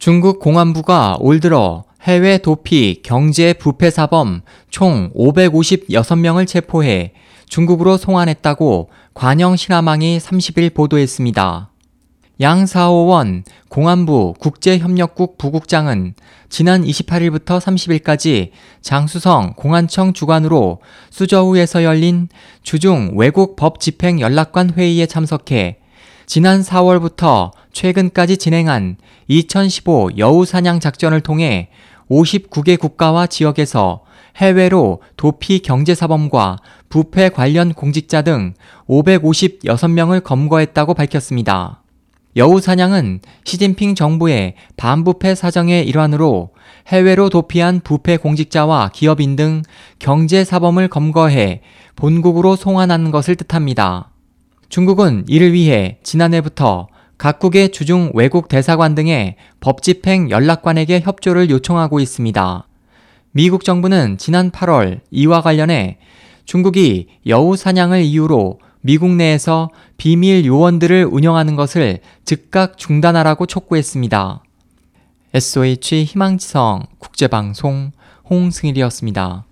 중국 공안부가 올 들어 해외 도피 경제 부패 사범 총 556명을 체포해 중국으로 송환했다고 관영 신화망이 30일 보도했습니다. 양사오원 공안부 국제협력국 부국장은 지난 28일부터 30일까지 장수성 공안청 주관으로 수저우에서 열린 주중 외국 법 집행 연락관 회의에 참석해 지난 4월부터 최근까지 진행한 2015 여우 사냥 작전을 통해 59개 국가와 지역에서 해외로 도피 경제사범과 부패 관련 공직자 등 556명을 검거했다고 밝혔습니다. 여우 사냥은 시진핑 정부의 반부패 사정의 일환으로 해외로 도피한 부패 공직자와 기업인 등 경제 사범을 검거해 본국으로 송환하는 것을 뜻합니다. 중국은 이를 위해 지난해부터 각국의 주중 외국 대사관 등의 법 집행 연락관에게 협조를 요청하고 있습니다. 미국 정부는 지난 8월 이와 관련해 중국이 여우 사냥을 이유로 미국 내에서 비밀 요원들을 운영하는 것을 즉각 중단하라고 촉구했습니다. SOH 희망지성 국제방송 홍승일이었습니다.